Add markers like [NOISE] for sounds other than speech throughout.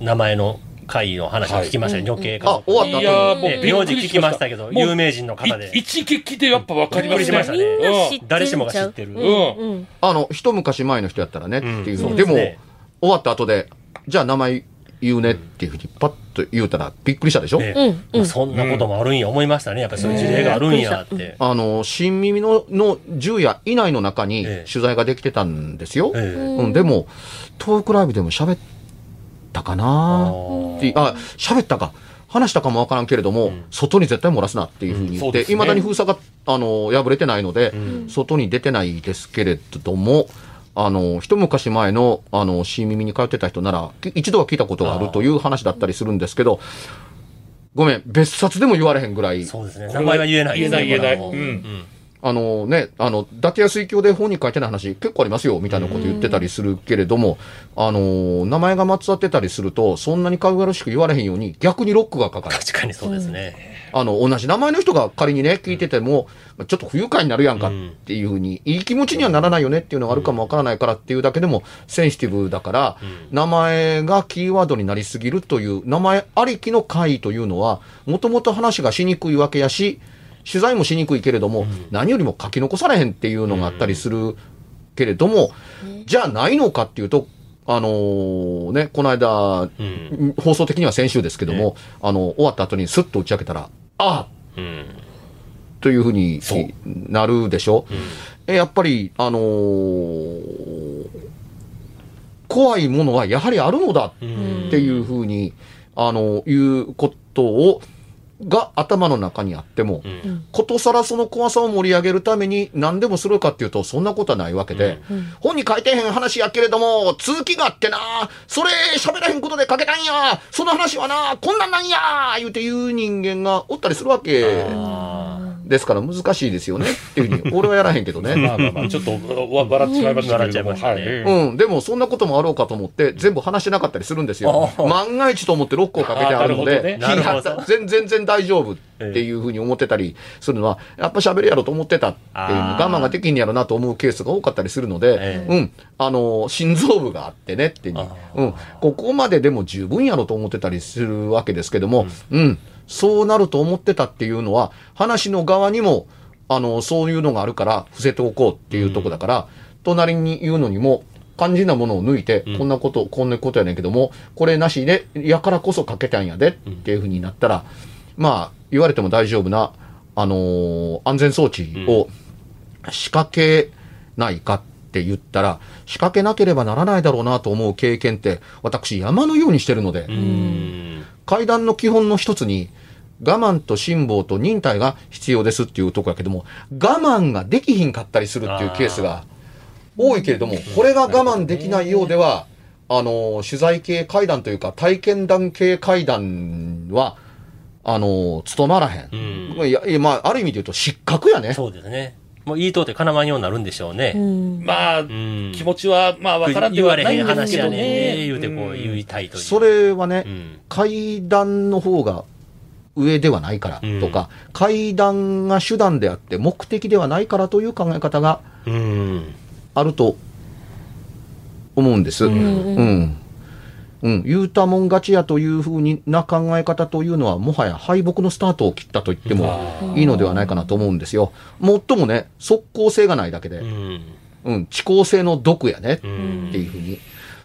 名前の会の話を聞きましたね、女系かあ終わった。後いやーもうねびっ名字聞きくりしましましたたけど、有名人の方で。い。一撃でやっぱ分かりまくりしましたね。うん。誰しもが知ってる。うん。うん。あの、一昔前の人やったらね、うん。っていう。のでも、ですね。終わった後で、じゃあ名前言うねっていうふうにパッと言うたらびっくりしたでしょ、ね。うんうん。そんなこともあるんや、思いましたね。やっぱりそういう事例があるんやって。あの、新耳のの10夜以内の中にええ。取材ができてたんですよ。ええ。うん、でも、トークライブでも喋ったかな？ってあ、喋ったか。話したかもわからんけれども、外に絶対漏らすなっていうふうに言って、うん。そうですね。いまだに封鎖が、あの、破れてないので、ん。外に出てないですけれども、あの、一昔前の、あの、新耳に通ってた人なら、き一度は聞いたことがあるという話だったりするんですけど、ごめん、別冊でも言われへんぐらい、そうですね。名前は言えないですね。言えない。言えないうんあのね、あの、伊達や水郷で本に書いてない話結構ありますよ、みたいなこと言ってたりするけれども、あの、名前がまつわってたりすると、そんなに軽々しく言われへんように、逆にロックがかかる。確かにそうですね。あの、同じ名前の人が仮にね、聞いてても、ちょっと不愉快になるやんかっていうふうに、いい気持ちにはならないよねっていうのがあるかもわからないからっていうだけでも、センシティブだから、名前がキーワードになりすぎるという、名前ありきの会というのは、もともと話がしにくいわけやし、取材もしにくいけれども、何よりも書き残されへんっていうのがあったりするけれども、じゃあないのかっていうと、あのーね、この間、うん。放送的には先週ですけども、あの、終わった後にスッと打ち明けたら、ああうん。というふうにそう。なるでしょ？えやっぱり、あのー怖いものはやはりあるのだっていうふうに、あの、いうことを、が頭の中にあっても、うん。ことさらその怖さを盛り上げるために何でもするかっていうと、そんなことはないわけで、本に書いてへん話やけれども、続きがあってな、それ喋らへんことで書けたんや、その話はな、こんなんなんや、言うて言う人間がおったりするわけ。あですから難しいですよねっていうふうに、[LAUGHS] 俺はやらへんけどね。まあまあまあ、ちょっとわ笑ってしまいましたけれども。笑っちゃいましたね。はい。うん、でもそんなこともあろうかと思って、全部話してなかったりするんですよ。万が一と思ってロックをかけてあるので、ね。全然全然大丈夫っていうふうに思ってたりするのは、やっぱ喋るやろと思ってたっていう我慢ができんやろなと思うケースが多かったりするので、ええうん、あの、心臓部があってねっていううん、ここまででも十分やろと思ってたりするわけですけども、うん、そうなると思ってたっていうのは、話の側にも、あの、そういうのがあるから、伏せておこうっていうとこだから、隣に言うのにも、肝心なものを抜いて、ん。こんなこと、こんなことやねんけども、これなしで、やからこそかけたんやでっていうふうになったら、まあ、言われても大丈夫な、あのー安全装置を仕掛けないかって言ったら、仕掛けなければならないだろうなと思う経験って、私山のようにしてるので、うん。階段の基本の一つに、我慢と辛抱と忍耐が必要ですっていうところやけども、我慢ができひんかったりするっていうケースが多いけれども、これが我慢できないようでは、あの、取材系階段というか、体験談系階段は、あの、務まらへん。うん。いや、まあ、ある意味で言うと失格やね。そうですね。もう言いとってかなわんようになるんでしょうね。うん。まあ、うん気持ちは、まあ、わからんで言われへはないんですん話やけどねんね。言うてこううん言いたいという。それはね、うん。階段の方が上ではないからとか、階段が手段であって目的ではないからという考え方がうん。あると思うんです。ううんん。うん。言うたもん勝ちやというふうにな考え方というのは、もはや敗北のスタートを切ったと言ってもいいのではないかなと思うんですよ。もっともね、即効性がないだけでう、ん。うん、遅効性の毒やね、うんっていうふうに。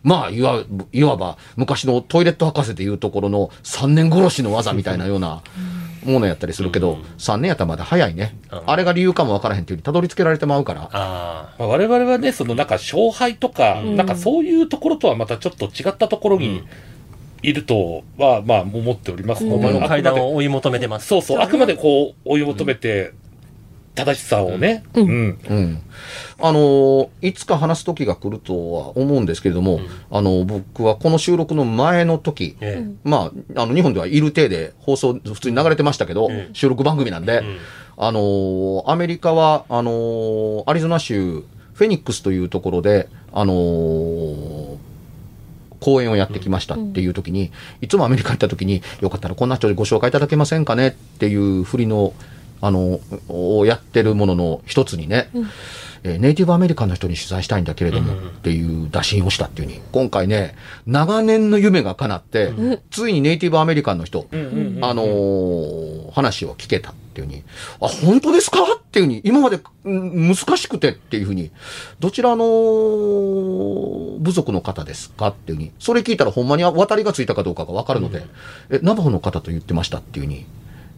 まあ、いわいわば、昔のトイレット博士でいうところの3年殺しの技みたいなようなものやったりするけど、3年やったらまだ早いね。うんあれが理由かもわからへんっていうふうにたどり着けられてまうから。ああ。まあ、我々はね、そのなんか勝敗とか、んなんかそういうところとはまたちょっと違ったところにいるとは、まあ思っておりますので、お前の階段あくまでを追い求めてます。そうそう、あくまでこう追い求めて、正しさをね、うんうんうん。あのーいつか話す時が来るとは思うんですけれども、あの僕はこの収録の前の時、えまあ、あの、日本ではいる体で放送普通に流れてましたけど、うん収録番組なんで、え。うん。あのーアメリカは、あのーアリゾナ州、フェニックスというところで、あのー講演をやってきましたっていう時に、いつもアメリカ行った時に、よかったらこんな人でご紹介いただけませんかねっていう振りの、あの、をやってるものの一つにね、えーネイティブアメリカンの人に取材したいんだけれども、っていう打診をしたっていうふうに、今回ね、長年の夢が叶って、ついにネイティブアメリカンの人、あのー話を聞けたっていうふうに、あ、本当ですか？っていうふうに、今までうん難しくてっていうふうに、どちらの部族の方ですかっていうふうに、それ聞いたらほんまに渡りがついたかどうかがわかるので、え、ナバホの方と言ってましたっていうふうに、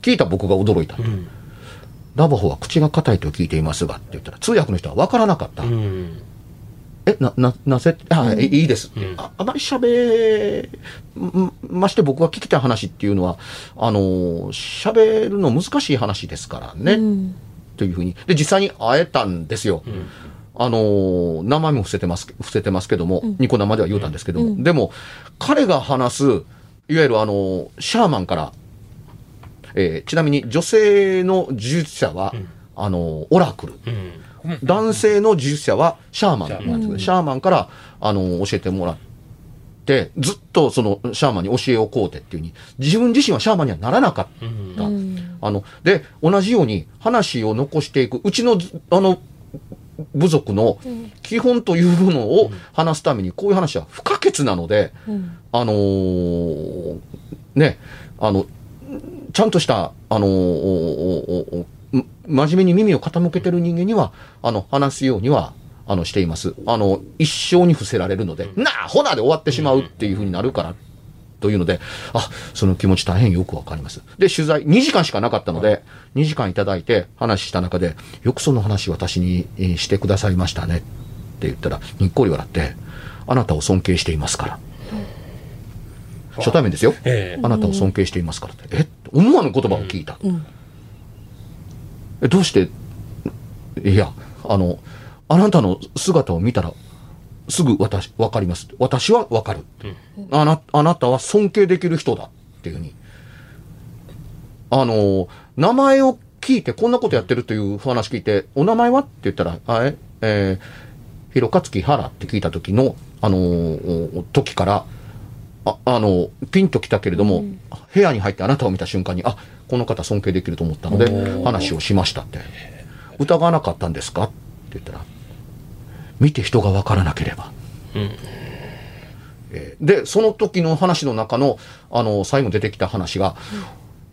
聞いた僕が驚いた。うん。ナバホは口が硬いと聞いていますがって言ったら、通訳の人はわからなかった。うん。え、な、な、なぜあ、いいいですって、うんあ。あまり喋、んまして僕が聞きたい話っていうのは、あの、喋るの難しい話ですからね、うんというふうに。で、実際に会えたんですよ。あの、名前も伏せてます、伏せてますけども、ニコ生では言うたんですけども、でも、彼が話す、いわゆるあの、シャーマンから、えーちなみに女性の呪術者は、あの、オラクル。うん。男性の呪術者はシャーマン。なんですけど、シャーマンから、あの、教えてもらって、ずっとそのシャーマンに教えをこうてっていうに、自分自身はシャーマンにはならなかった。あの、で、同じように話を残していく、うちの、あの、部族の基本というものを話すために、こういう話は不可欠なので、あのーね、あの、ちゃんとした、あの真面目に耳を傾けてる人間には、あの、話すようには、あの、しています。あの、一生に伏せられるので、なあ、ほなで終わってしまうっていうふうになるから、というので、あ、その気持ち大変よくわかります。で、取材、2時間しかなかったので、2時間いただいて話した中で、よくその話私にえーしてくださいましたねって言ったら、にっこり笑って、あなたを尊敬していますから。初対面ですよ。ええあなたを尊敬していますからって。え？思わぬ言葉を聞いた。えどうして、いや、あの、あなたの姿を見たら、すぐ私、わかります。私はわかる。あな、あなたは尊敬できる人だ。っていうふうに。あの、名前を聞いて、こんなことやってるという話聞いて、お名前はって言ったら、あえ、えー、広勝木原って聞いた時の、あのー時から、ああの、ピンときたけれども、部屋に入ってあなたを見た瞬間に、あ、この方尊敬できると思ったので、話をしましたって。疑わなかったんですか？って言ったら、見て人がわからなければ。えーで、その時の話の中の、あの、最後出てきた話が、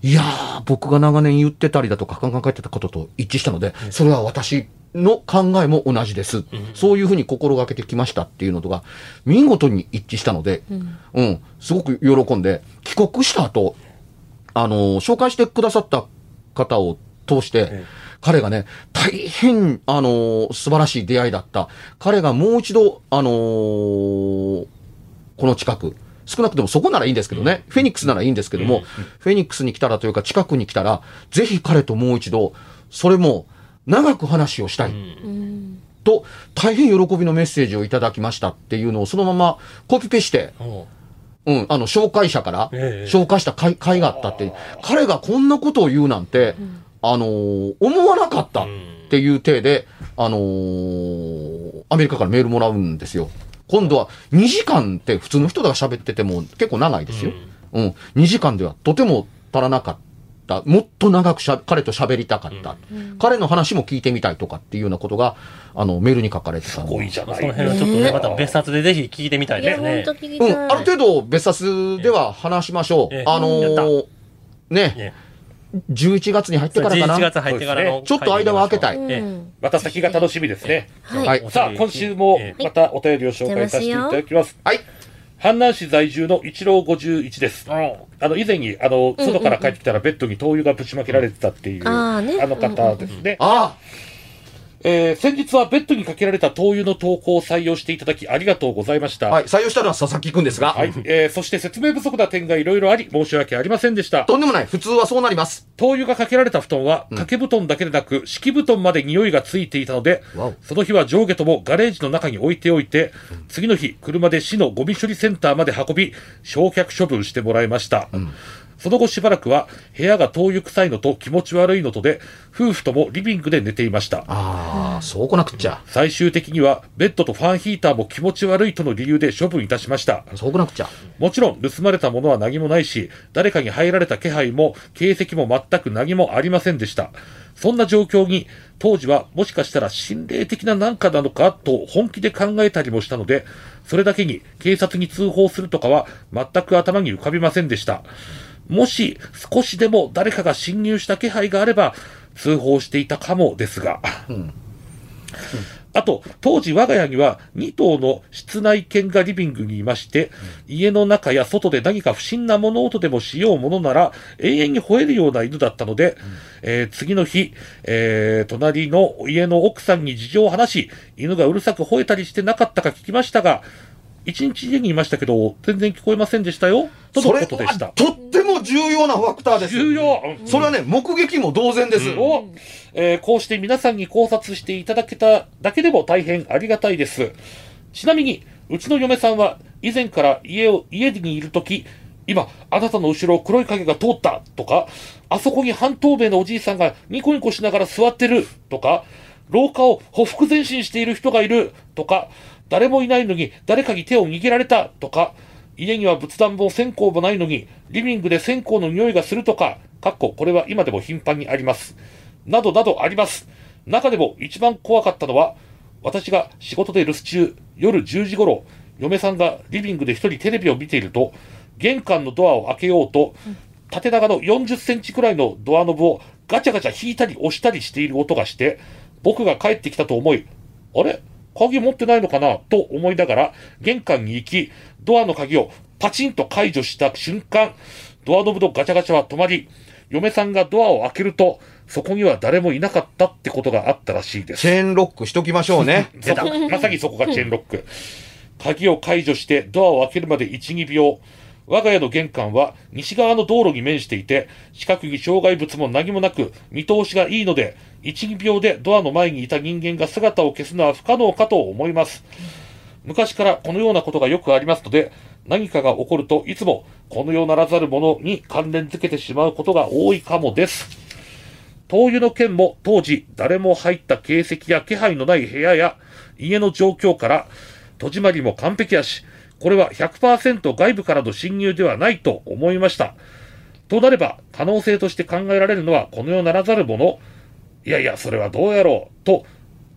いやー、僕が長年言ってたりだとか考えてたことと一致したので、それは私の考えも同じです。そういうふうに心がけてきましたっていうのとが、見事に一致したので、うん、すごく喜んで、帰国した後、あの、紹介してくださった方を通して、彼がね、大変、あの、素晴らしい出会いだった。彼がもう一度、あのこの近く、少なくともそこならいいんですけどね、フェニックスならいいんですけども、フェニックスに来たらというか近くに来たら、ぜひ彼ともう一度、それも長く話をしたい。と、大変喜びのメッセージをいただきましたっていうのをそのままコピペして、おう。うん、あの、紹介者からええ。紹介した会会があったって、彼がこんなことを言うなんて、あのー思わなかったってっていう体で、あのーアメリカからメールもらうんですよ。今度は2時間って普通の人が喋ってても結構長いですよ。うん。2時間ではとても足らなかった。もっと長くしゃ彼と喋りたかった、彼の話も聞いてみたいとかっていうようなことが、あの、メールに書かれてたのすごいじゃない。その辺はちょっとね、また別冊でぜひ聞いてみたいですね。うん、ある程度別冊では話しましょう。ええ。あのーね、ね11月に入ってからかな？11月入ってからの。ちょっと間を空けたい。えうんまた先が楽しみですね。はい。はいさあ、今週もまたお便りを紹介させていただきます。はい。阪南市在住の一郎51です。あの、以前に、あの、外から帰ってきたらベッドに灯油がぶちまけられてたっていう、あの方ですね。あえー先日はベッドにかけられた灯油の投稿を採用していただきありがとうございました。あ、はい。採用したのは佐々木くんですが、はい。えーそして説明不足な点がいろいろあり、申し訳ありませんでした。とんでもない。普通はそうなります。灯油がかけられた布団は、掛け布団だけでなく、敷布団まで匂いがついていたのでその日は上下ともガレージの中に置いておいて、次の日、車で市のゴミ処理センターまで運び、焼却処分してもらいました。その後しばらくは、部屋が灯油臭いのと気持ち悪いのとで、夫婦ともリビングで寝ていました。ああ、そうこなくっちゃ。最終的には、ベッドとファンヒーターも気持ち悪いとの理由で処分いたしました。そうこなくっちゃ。もちろん盗まれたものは何もないし、誰かに入られた気配も形跡も全く何もありませんでした。そんな状況に、当時はもしかしたら心霊的な何かなのかと本気で考えたりもしたので、それだけに警察に通報するとかは全く頭に浮かびませんでした。もし少しでも誰かが侵入した気配があれば、通報していたかもですが。あと、当時我が家には2頭の室内犬がリビングにいまして、家の中や外で何か不審な物音でもしようものなら、永遠に吠えるような犬だったので、えー次の日、えー隣の家の奥さんに事情を話し、犬がうるさく吠えたりしてなかったか聞きましたが、一日家にいましたけど、全然聞こえませんでしたよ、とのことでした。っても重要なファクターです。重要、うんそれはね、目撃も同然です。を、えーこうして皆さんに考察していただけただけでも大変ありがたいです。ちなみに、うちの嫁さんは以前から家を、家にいるとき、今、あなたの後ろを黒い影が通ったとか、あそこに半透明のおじいさんがニコニコしながら座ってるとか、廊下をほふ前進している人がいるとか、誰もいないのに誰かに手を握られたとか、家には仏壇も線香もないのに、リビングで線香の匂いがするとか、かっここれは今でも頻繁にあります。などなどあります。中でも一番怖かったのは、私が仕事で留守中、夜10時頃、嫁さんがリビングで一人テレビを見ていると、玄関のドアを開けようと、縦長の40センチくらいのドアノブをガチャガチャ引いたり押したりしている音がして、僕が帰ってきたと思い、あれ？鍵持ってないのかなと思いながら、玄関に行き、ドアの鍵をパチンと解除した瞬間、ドアノブのガチャガチャは止まり、嫁さんがドアを開けると、そこには誰もいなかったってことがあったらしいですチ。ェーンロックしときましょうね。[LAUGHS] そこまさにそこがチェーンロック。鍵を解除してドアを開けるまで1、2秒。我が家の玄関は西側の道路に面していて、近くに障害物も何もなく、見通しがいいので、1、2秒でドアの前にいた人間が姿を消すのは不可能かと思います。昔からこのようなことがよくありますので、何かが起こるといつもこの世ならざるものに関連づけてしまうことが多いかもです。灯油の件も当時誰も入った形跡や気配のない部屋や家の状況から戸締まりも完璧やし、これは100%外部からの侵入ではないと思いました。となれば可能性として考えられるのはこの世ならざるもの。いやいや、それはどうやろう。と、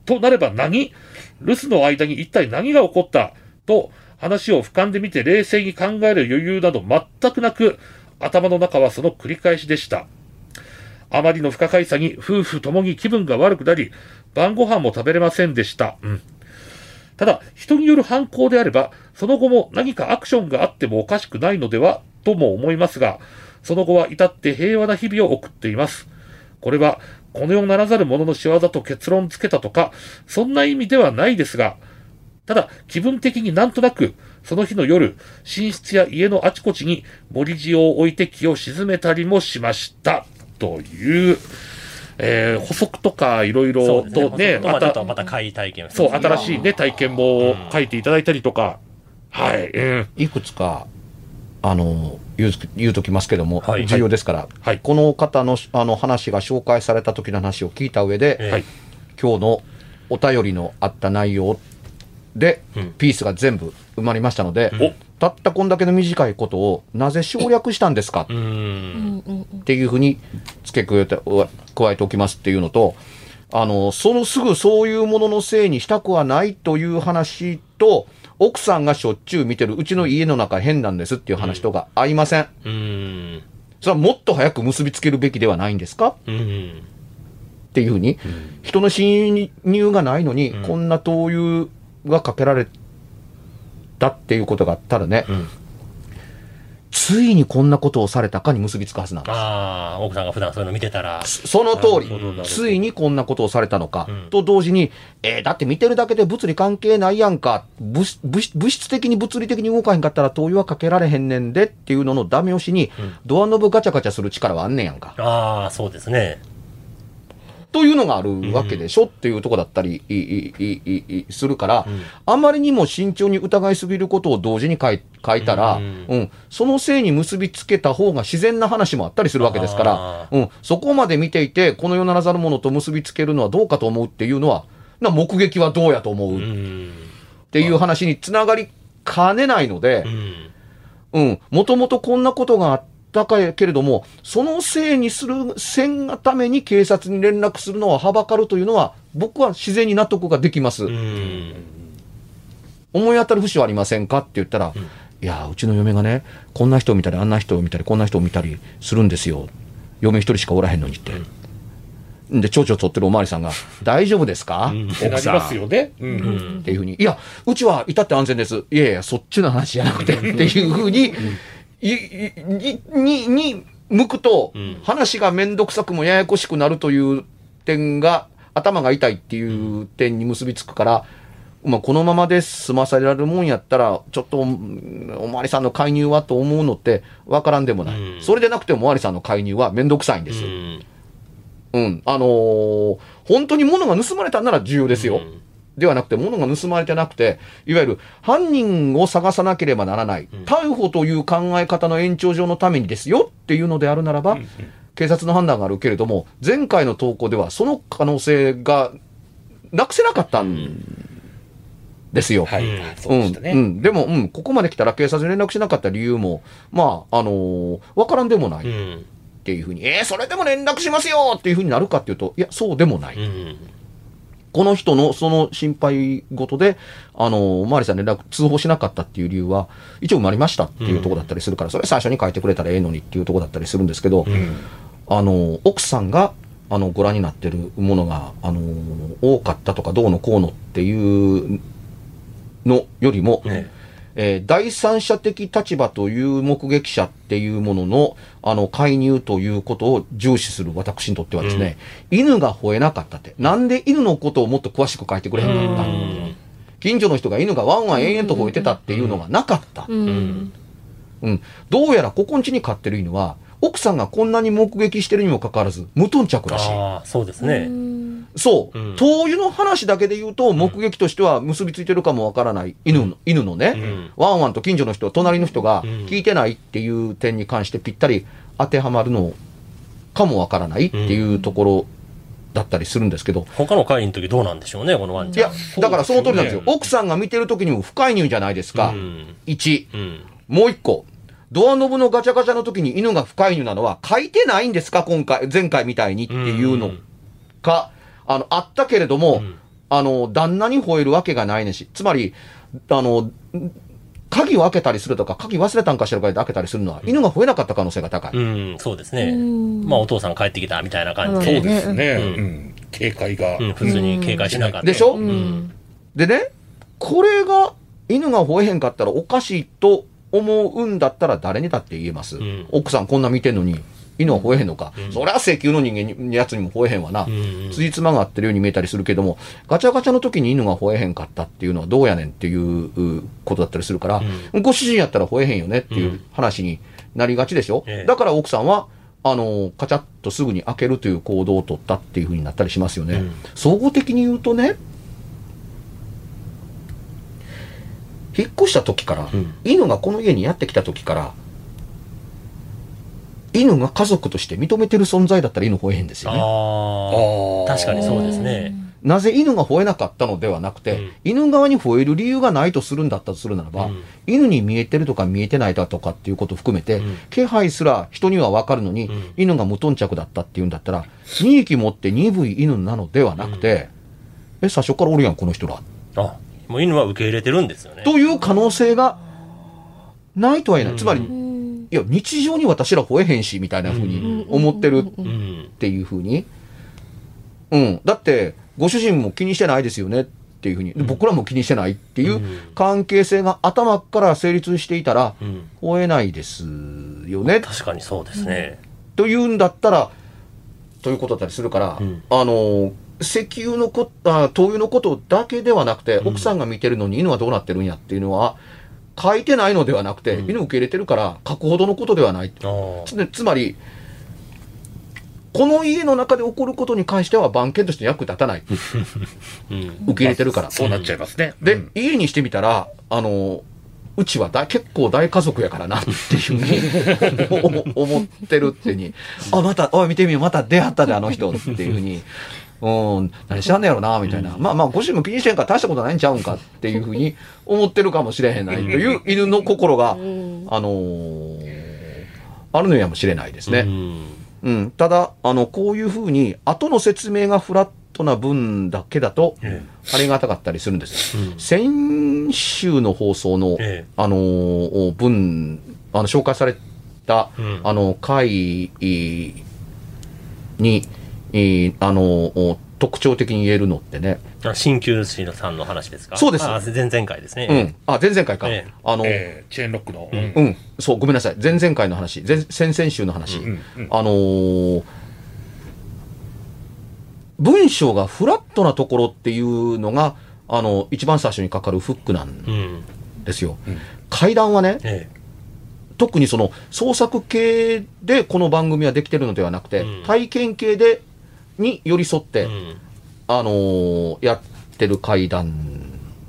となれば何？留守の間に一体何が起こった？と話を俯瞰で見て冷静に考える余裕など全くなく、頭の中はその繰り返しでした。あまりの不可解さに夫婦ともに気分が悪くなり、晩ご飯も食べれませんでした。うん。ただ、人による犯行であれば、その後も何かアクションがあってもおかしくないのでは、とも思いますが、その後は至って平和な日々を送っています。これは、この世ならざる者の仕業と結論付けたとか、そんな意味ではないですが、ただ、気分的になんとなく、その日の夜、寝室や家のあちこちに盛り塩を置いて気を沈めたりもしました。という、えー補足とかいろいろとね、ままた、たまた怪体験をそう、新しいね、体験も書いていただいたりとか、はい、うん。いくつか、あの、言う言うときますけども、はい。重要ですから、はい。この方のあの話が紹介された時の話を聞いた上で、ええはい。今日のお便りのあった内容でうんピースが全部埋まりましたので、おたったこんだけの短いことをなぜ省略したんですか？っていうふうに付け加えて加えておきますっていうのと、あの、そのすぐそういうもののせいにしたくはないという話と、奥さんがしょっちゅう見てるうちの家の中変なんですっていう話とが合いません。うーん。それはもっと早く結びつけるべきではないんですか？うん。っていうふうに、人の侵入がないのに、こんな灯油がかけられたっていうことがあったらね、んついにこんなことをされたかに結びつくはずなんです。ああ、奥さんが普段そういうの見てたら。その通りついにこんなことをされたのか、うんと同時に、えーだって見てるだけで物理関係ないやんか、物質物質物質的に物理的に動かへんかったら灯油はかけられへんねんでっていうののダメ押しに、ドアノブガチャガチャする力はあんねんやんか。ああ、そうですね。というのがあるわけでしょ、っていうとこだったりするから、あまりにも慎重に疑いすぎることを同時に書いたら、ううん。んそのせいに結びつけた方が自然な話もあったりするわけですからあ、うん、そこまで見ていて、この世ならざるものと結びつけるのはどうかと思うっていうのは、な目撃はどうやと思ううっん。ていう話につながりかねないのでう、ん。うん、もともとこんなことがあったかけれども、そのせいにする、せんがために警察に連絡するのははばかるというのは、僕は自然に納得ができます。うん。思い当たる節はありませんかって言ったら、いや、うちの嫁がね、こんな人を見たり、あんな人を見たり、こんな人を見たりするんですよ。嫁一人しかおらへんのにって。で、蝶々取ってるおまわりさんが、大丈夫ですか、ってなり奥さん。ますよね。うんうん。っていうふうに、いや、うちは至って安全です。いやいや、そっちの話じゃなくて、っていうふうに、い、い、に、に、向くとん、話がめんどくさくもややこしくなるという点が、頭が痛いっていう点に結びつくから、まあ、このままで済まされるもんやったら、ちょっと、うんおまわりさんの介入はと思うのって、わからんでもない。うんそれでなくてもおまわりさんの介入はめんどくさいんです。うん。うん。あのー本当に物が盗まれたんなら重要ですよ。うんではなくて、物が盗まれてなくて、いわゆる犯人を探さなければならない、逮捕という考え方の延長上のためにですよっていうのであるならば、警察の判断があるけれども、前回の投稿ではその可能性がなくせなかったんですよ。はいうん。そうでんうん、でも、うん、ここまで来たら警察に連絡しなかった理由も、まあ、あのーわからんでもないっうん。ていうふうに、えー、それでも連絡しますよっていうふうになるかっていうと、いや、そうでもない。うん。この人のその心配事で、あの、おまわりさんに連絡、通報しなかったっていう理由は、一応埋まりましたっていうところだったりするから、それ最初に書いてくれたらええのにっていうところだったりするんですけど、あの、奥さんが、あの、ご覧になってるものが、あの、多かったとか、どうのこうのっていうのよりも、ねえー第三者的立場という目撃者っていうものの、あの、介入ということを重視する私にとってはですね、犬が吠えなかったって、なんで犬のことをもっと詳しく書いてくれへんかった？近所の人が犬がワンワン延々と吠えてたっていうのがなかった。うん。うん。どうやらここん家に飼ってる犬は、奥さんがこんなに目撃してるにもかかわらず、無頓着らしい。ああ、そうですね。そう。うん灯油の話だけで言うと、目撃としては結びついてるかもわからない犬の、犬のね、んワンワンと近所の人、隣の人がん聞いてないっていう点に関してぴったり当てはまるのかもわからないっていうところだったりするんですけど、他の会員の時どうなんでしょうね、このワンいちゃん。や、だからその通りなんですよすよね奥さんが見てる時にも不介入じゃないですか。うん。1。うん。もう一個。ドアノブのガチャガチャの時に犬が不介入なのは書いてないんですか？今回、前回みたいにっていうのか、あの、あったけれども、んあの、旦那に吠えるわけがないねし、つまり、あの、鍵を開けたりするとか、鍵忘れたんかしらかで開けたりするのは、犬が吠えなかった可能性が高い。うん、そうですね。んまあ、お父さん帰ってきたみたいな感じそうで、ですね。ううんん。警戒が。うん、普通に警戒しなかった。でしょ？うん。でね、これが犬が吠えへんかったらおかしいと思うんだったら誰にだって言えます。ん奥さんこんな見てんのに、犬は吠えへんのか。そりゃ請求の人間にやつにも吠えへんわな。ん辻褄が合ってるように見えたりするけども、ガチャガチャの時に犬が吠えへんかったっていうのはどうやねんっていううことだったりするから、ご主人やったら吠えへんよねっていう話になりがちでしょ？ええだから奥さんは、あの、カチャッとすぐに開けるという行動を取ったっていうふうになったりしますよね。うん総合的に言うとね、引っ越した時から、ん。犬がこの家にやってきた時から、犬が家族として認めてる存在だったら犬吠えへんですよね。確かにそうですね。なぜ犬が吠えなかったのではなくて、うん。犬側に吠える理由がないとするんだったとするならば、うん。犬に見えてるとか見えてないだとかっていうことを含めて、うん。気配すら人にはわかるのに、うん。犬が無頓着だったっていうんだったら、2匹持って鈍い犬なのではなくて、え、最初からおるやん、この人ら。あもう犬は受け入れてるんですよね。という可能性がないとは言えない。つまり、うん。いや、日常に私ら吠えへんし、みたいなふうに思ってるうん。っていうふうに。うん。だって、ご主人も気にしてないですよねっていうふうに、で僕らも気にしてないっていううん。関係性が頭から成立していたら、うん。吠えないですよね。確かにそうですね。というんだったら、ということだったりするから、うん。あの、石油のこあ灯油のことだけではなくて、うん。奥さんが見てるのに犬はどうなってるんやっていうのは、書いてないのではなくて、うん。犬受け入れてるから書くほどのことではない。つつまり、この家の中で起こることに関しては番犬として役立たない。[LAUGHS] うん。受け入れてるから。そうなっちゃいますね。で、うん。家にしてみたら、あの、うちはだ結構大家族やからなっていうふうに [LAUGHS] 思ってるっていうに、あ、また、おい見てみよう、また出会ったで、あの人っていうふうに、うん、何しはんねやろな、みたいな。まあまあ、ご主人も気にしてんから大したことないんちゃうんかっていうふうに思ってるかもしれへんないという犬の心が、あのーあるのやもしれないですね。うん。うん、ただ、あの、こういうふうに、後の説明がフラットな分だけだと、えありがたかったりするんです。うん。先週の放送の、ええ。あのー文、あの、紹介された、うん。あの、回に、えーあの、特徴的に言えるのってね、あ鍼灸師さんの話ですか？そうですあ前々回ですね。うん。あ、前々回か。ええあの、えーチェーンロックの。うんうん、そう、ごめんなさい。前々回の話、前先々週の話。うんうんあのー文章がフラットなところっていうのが、あの、一番最初にかかるフックなんうん。ですよ。うん階段はね、え特にその創作系でこの番組はできてるのではなくて、うん体験系で、に寄り添って、え。うん。あのーやってる階段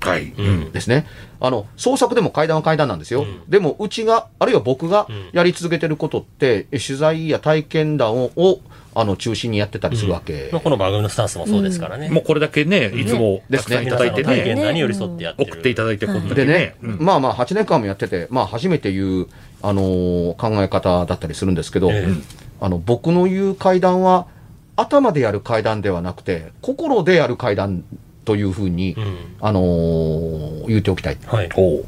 はい。うん。ですね。あの、創作でも階段は階段なんですよ。うんでも、うちが、あるいは僕がうんやり続けてることって、え取材や体験談を、をあの、中心にやってたりするわけ。まあこの番組のスタンスもそうですからね。もうこれだけね、いつもたくさんいただいて皆さんの体験ね、談に寄り添ってやってる。送っていただいて、こんだけでね、うんまあまあ、8年間もやってて、まあ、初めて言う、あのー考え方だったりするんですけど、ええあの、僕の言う階段は、頭でやる階段ではなくて、心でやる階段というふうに、うん。あのー言っておきたい。はい。ほ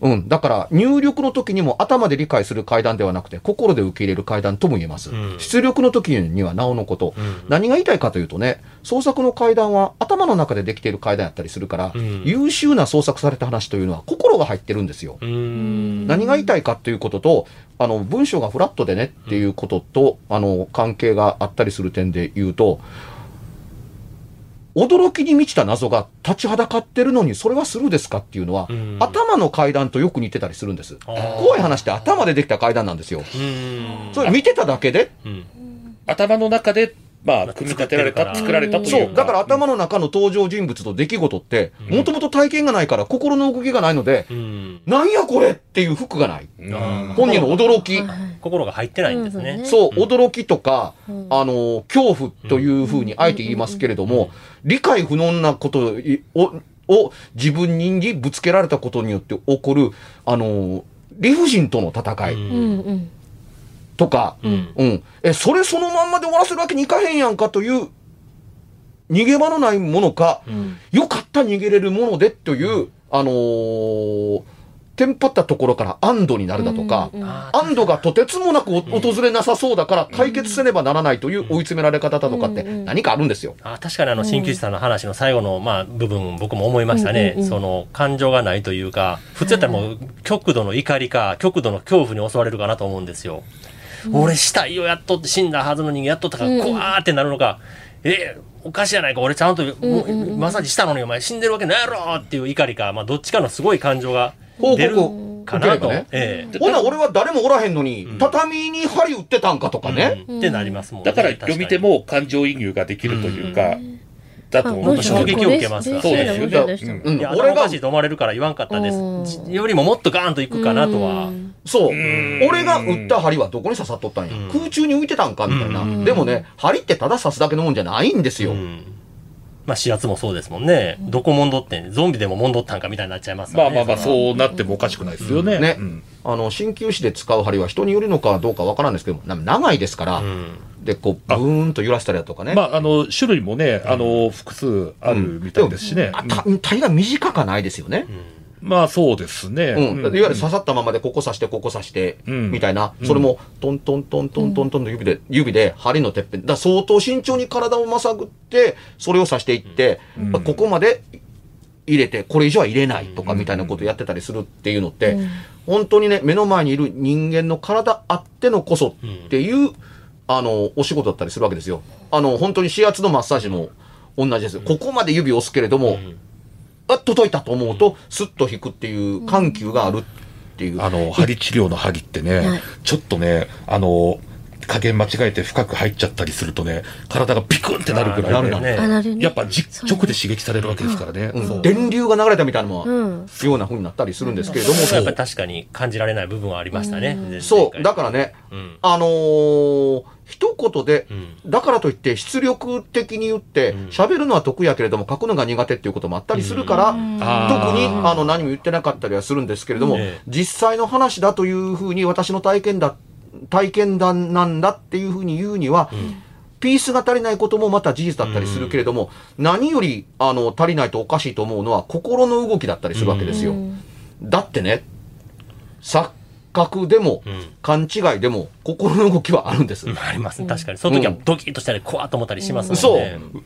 うん。だから、入力の時にも頭で理解する階段ではなくて、心で受け入れる階段とも言えます。うん出力の時にはなおのこと。うん何が言いたいかというとね、創作の階段は頭の中でできている階段やったりするから、うん優秀な創作された話というのは心が入ってるんですよ。何が言いたいかということと、あの、文章がフラットでねっていうことと、あの、関係があったりする点で言うと、驚きに満ちた謎が立ちはだかってるのに、それはスルーですかっていうのは、うん頭の階段とよく似てたりするんです。怖い話って頭でできた階段なんですよ。それ見てただけで、うん。う頭の中で、まあ、組み立てられた、作ら。れたという。そう、だから頭の中の登場人物と出来事って、もともと体験がないから心の動きがないので、うん。なんやこれっていう服がない。うん。あ本人の驚き。心が入ってないんですね。そう、驚きとか、あの、恐怖というふうにあえて言いますけれども、理解不能なことを、を自分にぶつけられたことによって起こる、あの、理不尽との戦い。とか、うん。うん。え、それそのまんまで終わらせるわけにいかへんやんかという、逃げ場のないものか、よかった逃げれるものでという、あのーテンパったところから安堵になるだとか、うんうんあー安堵がとてつもなくお訪れなさそうだから解決せねばならないという追い詰められ方だとかってうんうん何かあるんですよ。あ確かにあの鍼灸師さんの話の最後の、まあ、部分僕も思いましたね、うんうんうん。その感情がないというか普通やったらもう極度の怒りか極度の恐怖に襲われるかなと思うんですよ、俺死体をやっとって死んだはずの人間やっとったからうん。怖ーってなるのか、えおかしいやないか俺ちゃんと、マッサージしたのにお前死んでるわけないやろっていう怒りか、まあ、どっちかのすごい感情が報出る告かなと、ほな、俺は誰もおらへんのにうん、畳に針打ってたんかとかね。うん。ってなりますもんねだから読み手も感情移入ができるというか、だと思う衝撃を受けますからそうですよねうんいや、俺が頭おかしいと思われるから言わんかったでうんす。よりももっとガーンといくかなとは。そううん。俺が打った針はどこに刺さっとったんや？うん空中に浮いてたんかみたいなうん。でもね、針ってただ刺すだけのもんじゃないんですよ。うんまあ、視圧もそうですもんね。どこもんどってん、ゾンビでももんどったんかみたいになっちゃいますからね。まあまあまあ、そうなってもおかしくないですよね。ねうんあの鍼灸師で使う針は人によるのかどうかわからないですけどもな長いですから、うん。でこうブーンと揺らしたりだとかね、まあ、あの、種類もね、あの、複数あるみたいですしね。あた大概短かないですよね、まあ、そうですね。うん。うん。いわゆる刺さったままでここ刺してここ刺して、うん。みたいな、それもトントントントントントンと指で、指で針のてっぺん。だ相当慎重に体をまさぐってそれを刺していって、ここまで入れてこれ以上は入れないとかみたいなことをやってたりするっていうのって、本当にね目の前にいる人間の体あってのこそっていう、あのお仕事だったりするわけですよ。あの本当に指圧のマッサージも同じです、ここまで指を押すけれども、あ届いたと思うとスッと引くっていう緩急があるっていう、あの、針治療の針ってね、はい。ちょっとね、あの、加減間違えて深く入っちゃったりするとね、体がピクンってなるぐらいね。なるねあなるね。やっぱ実直で刺激されるわけですからね。うん電流が流れたみたいなのは、うんような風になったりするんですけれども、やっぱり確かに感じられない部分はありましたね。前そう、回だからね、うん。あのー一言で、うん。だからといって出力的に言って、喋るのは得やけれども書くのが苦手っていうこともあったりするから、特にあの何も言ってなかったりはするんですけれども、ええ実際の話だというふうに私の体験だ、体験談なんだっていうふうに言うには、ピースが足りないこともまた事実だったりするけれども、何よりあの足りないとおかしいと思うのは心の動きだったりするわけですよ。だってね、錯覚でもうん勘違いでも心の動きはあるんです。ありますね。確かに。その時はドキッとしたり、怖っと思ったりしますもんね。そう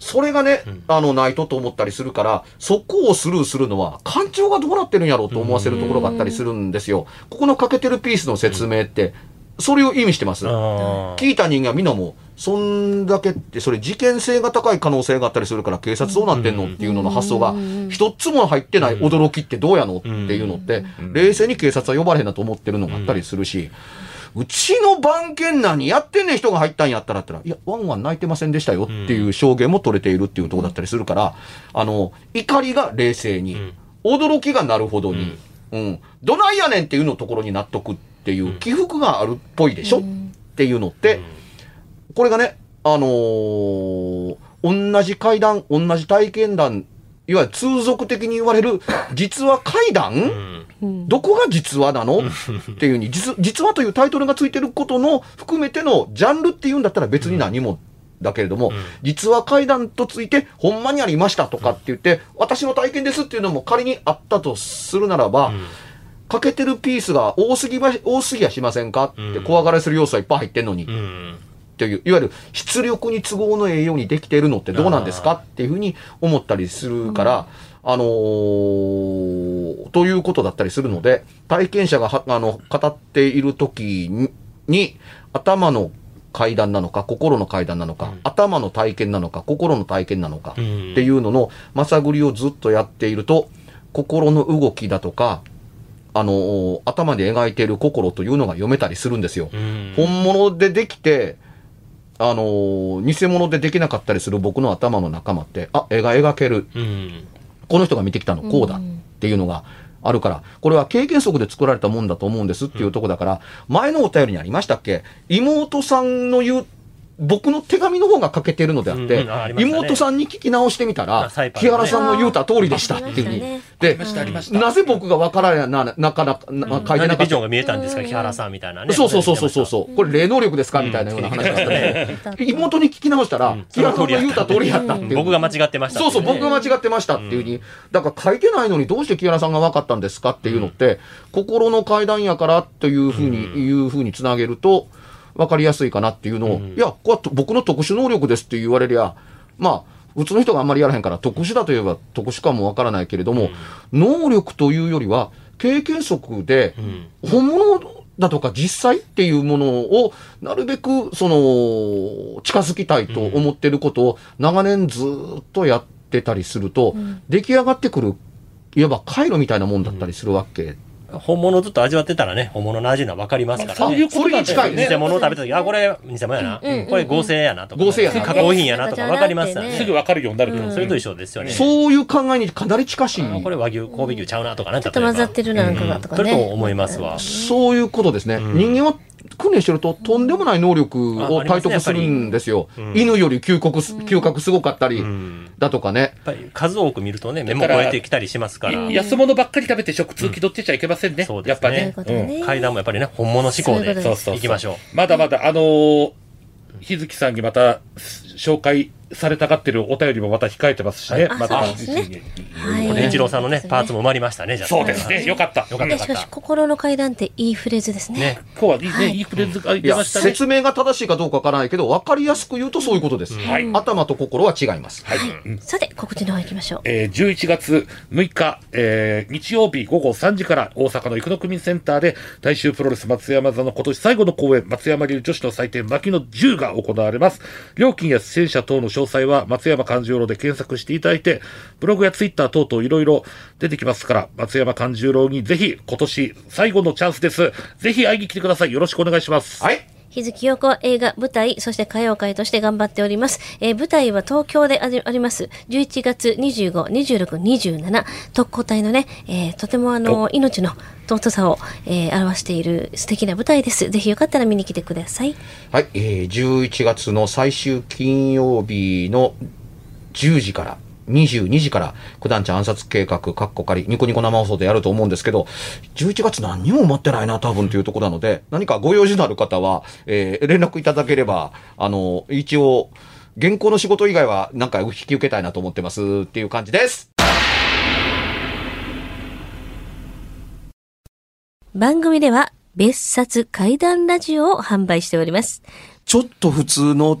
それがね、あの、ないとと思ったりするから、そこをスルーするのは、感情がどうなってるんやろうと思わせるところがあったりするんですよ。ここの欠けてるピースの説明って、それを意味してます。聞いた人間はみんなもう、そんだけって、それ事件性が高い可能性があったりするから、警察どうなってんのっていうのの発想が、一つも入ってない驚きってどうやのっていうのって、冷静に警察は呼ばれへんなと思ってるのがあったりするし、うちの番犬何やってんねん人が入ったんやったらって言ったら、いや、ワンワン泣いてませんでしたよっていう証言も取れているっていうところだったりするから、あの、怒りが冷静に、驚きがなるほどに、うん、どないやねんっていうのところに納得っていう起伏があるっぽいでしょっていうのって、これがね、あのー同じ階段、同じ体験談、いわゆる通俗的に言われる、実話怪談、どこが実話なの？っていうに実、実話というタイトルがついてることの含めてのジャンルっていうんだったら別に何もだけれども、実話怪談とついてほんまにありましたとかって言って、私の体験ですっていうのも仮にあったとするならば、欠けてるピースが多すぎは、多すぎやしませんかって怖がらせる要素はいっぱい入ってんのに。うん。っていう、いわゆる出力に都合のええようにできてるのってどうなんですか？っていうふうに思ったりするから、あのーということだったりするので、体験者がはあの語っている時にに、頭の階段なのか、心の階段なのか、頭の体験なのか、心の体験なのか、っていうののまさぐりをずっとやっていると、心の動きだとか、あのー頭で描いている心というのが読めたりするんですよ。うん。本物でできて、あのー偽物でできなかったりする僕の頭の仲間って、あ、絵が描ける。うん。この人が見てきたのこうだっていうのがあるから、これは経験則で作られたもんだと思うんですっていうとこだから、前のお便りにありましたっけ？妹さんの言う、僕の手紙の方が欠けてるのであって、うんうんあありましたね。妹さんに聞き直してみたら、木原さんの言うた通りでしたっていう。ふうに。で、なぜ僕がわからんな、なかなか、な書いてなかった。でビジョンが見えた。んですか、木原さんみた。いなね。そうそうそうそうそうそう。これ霊能力ですかみた。いなような話だった。ね。妹に聞き直した。ら、木原さんが言った。通りやった。っていう。僕が間違ってました。そうそう、僕がが間違ってました。っていうふうに。だから書いてないのにどうして木原さんが分かった。んですかっていうのって、心の階段やからというふうに、いうふうにつなげると、分かりやすいかなっていうのを、いや、これは僕の特殊能力ですって言われりゃ、まあ、普通の人があんまりやらへんから特殊だといえば特殊かもわからないけれども、能力というよりは経験則で本物だとか実際っていうものをなるべくその近づきたいと思ってることを長年ずっとやってたりすると、出来上がってくるいわば回路みたいなもんだったりするわけ本物をずっと味わってたらね、本物の味のは分かりますからね。それに近いね偽物を食べた時、あ、これ偽物やな。これ合成やなとか。合成やな加工品やなとか分かりますからすぐね。わかるようになるけど、それと一緒ですよね。そういう考えにかなり近しい。あこれ和牛、神戸牛ちゃうなとかね。ちょっと混ざってるなんかがとかね。それと思いますわ。そういうことですね。人間は訓練してるととんでもない能力を体得するんですよ。うん犬より嗅覚す、嗅覚すごかったりうんだとかね。やっぱり数多く見るとね、目も超えてきたりしますから。安物ばっかり食べて食通気取ってちゃいけませんね。そうですねやっぱね。ねうん階段もやっぱりね、本物志向で行きましょう。まだまだ、あのー日月さんにまた紹介されたがってるお便りもまた控えてますしね。あまた、ねはいこれ、一郎さんのね、パーツも埋まりましたね、じゃあ。そうですね。よかった。よかったでしかし、心の階段っていいフレーズですね。ね。今日はいいね、はいいいフレーズがいや、出ましたね。説明が正しいかどうかわからないけど、わかりやすく言うとそういうことです。はい。頭と心は違います。はい。うんさて、告知の方行きましょう。えー11月6日、えー日曜日午後3時から大阪の生野区民センターで大衆プロレス松山座の今年最後の公演松山流女子の祭典牧野10が行われます。料金や出演者等の詳詳細は松山勘十郎で検索していただいて、ブログやツイッター等々いろいろ出てきますから、松山勘十郎にぜひ今年最後のチャンスです。ぜひ会いに来てください。よろしくお願いします。はい。日月陽子は映画、舞台、そして歌謡界として頑張っております。えー舞台は東京でありあります。11月25、26、27、特攻隊のね、えーとてもあの、命の尊さを、えー表している素敵な舞台です。ぜひよかったら見に来てください。はい。えー、11月の最終金曜日の10時から、22時から、九段ちゃん暗殺計画、カッコ仮、ニコニコ生放送でやると思うんですけど、11月何にも待ってないな、多分というところなので、何かご用事のある方は、えー連絡いただければ、あの、一応、現行の仕事以外は、なんか引き受けたいなと思ってますっていう感じです。番組では、別冊怪談ラジオを販売しております。ちょっと普通の